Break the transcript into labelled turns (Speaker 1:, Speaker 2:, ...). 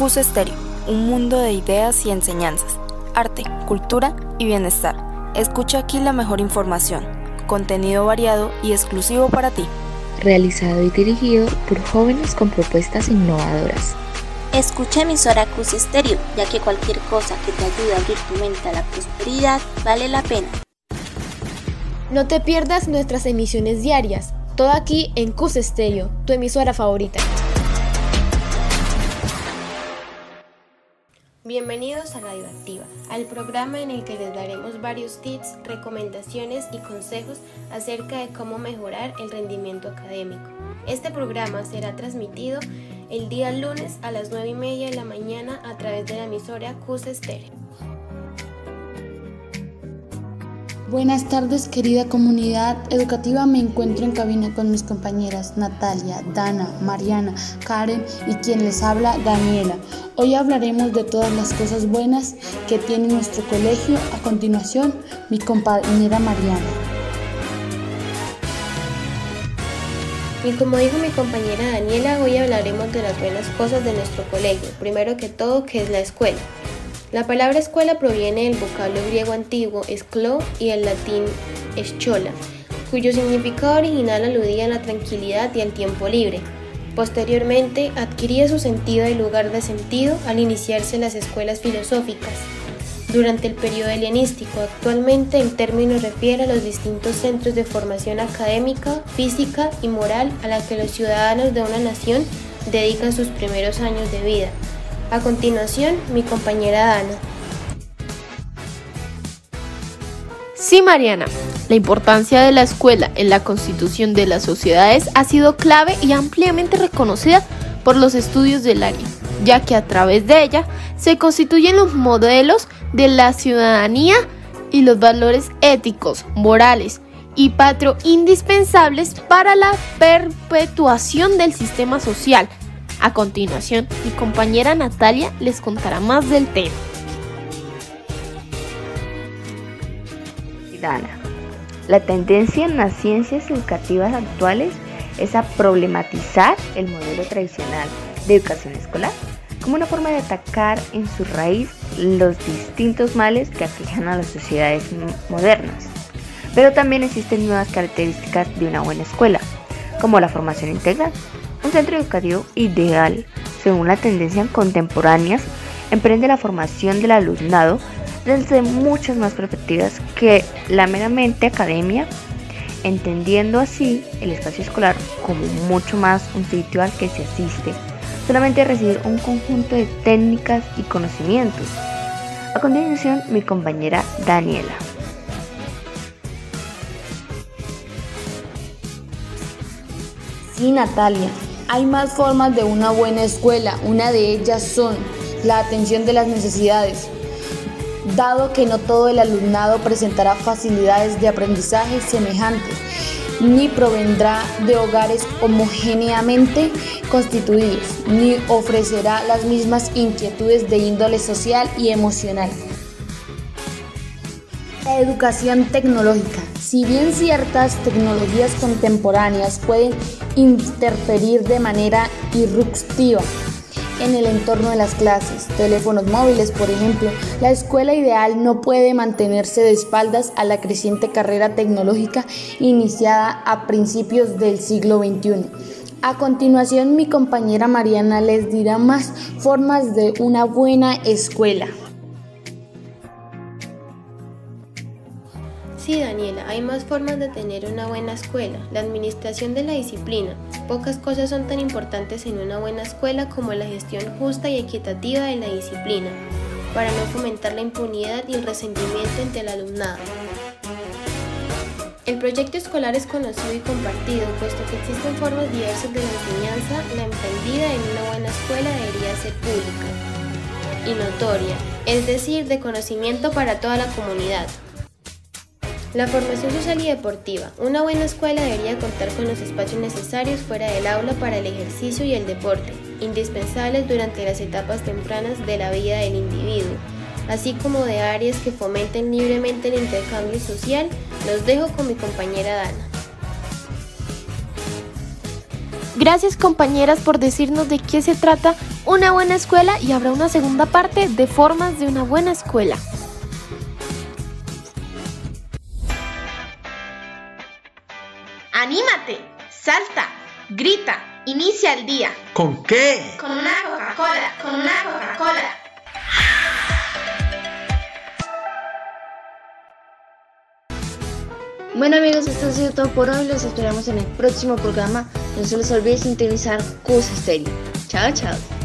Speaker 1: Cus Estéreo, un mundo de ideas y enseñanzas, arte, cultura y bienestar. Escucha aquí la mejor información, contenido variado y exclusivo para ti.
Speaker 2: Realizado y dirigido por jóvenes con propuestas innovadoras.
Speaker 3: Escucha emisora Cus Estéreo, ya que cualquier cosa que te ayude a abrir tu mente a la prosperidad vale la pena.
Speaker 4: No te pierdas nuestras emisiones diarias, todo aquí en Cus Estéreo, tu emisora favorita. Bienvenidos a Radio Activa, al programa en el que les daremos varios tips, recomendaciones y consejos acerca de cómo mejorar el rendimiento académico. Este programa será transmitido el día lunes a las 9 y media de la mañana a través de la emisora CUS Estéreo.
Speaker 5: Buenas tardes querida comunidad educativa, me encuentro en cabina con mis compañeras Natalia, Dana, Mariana, Karen y quien les habla Daniela. Hoy hablaremos de todas las cosas buenas que tiene nuestro colegio. A continuación, mi compañera Mariana.
Speaker 4: Y como dijo mi compañera Daniela, hoy hablaremos de las buenas cosas de nuestro colegio. Primero que todo, que es la escuela. La palabra escuela proviene del vocablo griego antiguo esclo y el latín eschola, cuyo significado original aludía a la tranquilidad y al tiempo libre. Posteriormente adquiría su sentido de lugar de sentido al iniciarse las escuelas filosóficas. Durante el periodo helenístico, actualmente el término refiere a los distintos centros de formación académica, física y moral a la que los ciudadanos de una nación dedican sus primeros años de vida. A continuación, mi compañera Dana.
Speaker 6: Sí, Mariana. La importancia de la escuela en la constitución de las sociedades ha sido clave y ampliamente reconocida por los estudios del área, ya que a través de ella se constituyen los modelos de la ciudadanía y los valores éticos, morales y patro indispensables para la perpetuación del sistema social a continuación, mi compañera Natalia les contará más del tema.
Speaker 2: La tendencia en las ciencias educativas actuales es a problematizar el modelo tradicional de educación escolar como una forma de atacar en su raíz los distintos males que aquejan a las sociedades modernas. Pero también existen nuevas características de una buena escuela, como la formación integral, un centro educativo ideal, según la tendencia contemporánea, emprende la formación del alumnado desde muchas más perspectivas que la meramente academia, entendiendo así el espacio escolar como mucho más un sitio al que se asiste, solamente recibir un conjunto de técnicas y conocimientos. A continuación, mi compañera Daniela.
Speaker 5: Sí, Natalia, hay más formas de una buena escuela. Una de ellas son la atención de las necesidades. Dado que no todo el alumnado presentará facilidades de aprendizaje semejantes, ni provendrá de hogares homogéneamente constituidos, ni ofrecerá las mismas inquietudes de índole social y emocional. La educación tecnológica. Si bien ciertas tecnologías contemporáneas pueden interferir de manera irruptiva en el entorno de las clases, teléfonos móviles, por ejemplo, la escuela ideal no puede mantenerse de espaldas a la creciente carrera tecnológica iniciada a principios del siglo XXI. A continuación, mi compañera Mariana les dirá más formas de una buena escuela.
Speaker 4: Sí, Daniela, hay más formas de tener una buena escuela. La administración de la disciplina. Pocas cosas son tan importantes en una buena escuela como la gestión justa y equitativa de la disciplina, para no fomentar la impunidad y el resentimiento entre el alumnado. El proyecto escolar es conocido y compartido, puesto que existen formas diversas de la enseñanza, la emprendida en una buena escuela debería ser pública y notoria, es decir, de conocimiento para toda la comunidad. La formación social y deportiva. Una buena escuela debería contar con los espacios necesarios fuera del aula para el ejercicio y el deporte, indispensables durante las etapas tempranas de la vida del individuo, así como de áreas que fomenten libremente el intercambio social. Los dejo con mi compañera Dana.
Speaker 6: Gracias compañeras por decirnos de qué se trata una buena escuela y habrá una segunda parte de formas de una buena escuela.
Speaker 7: ¡Salta! ¡Grita! Inicia el día.
Speaker 8: ¿Con qué?
Speaker 7: Con una Coca-Cola, con una Coca-Cola.
Speaker 9: Bueno amigos, esto ha sido todo por hoy. Los esperamos en el próximo programa. No se les olvide sintonizar Cus Stereo. Chao, chao.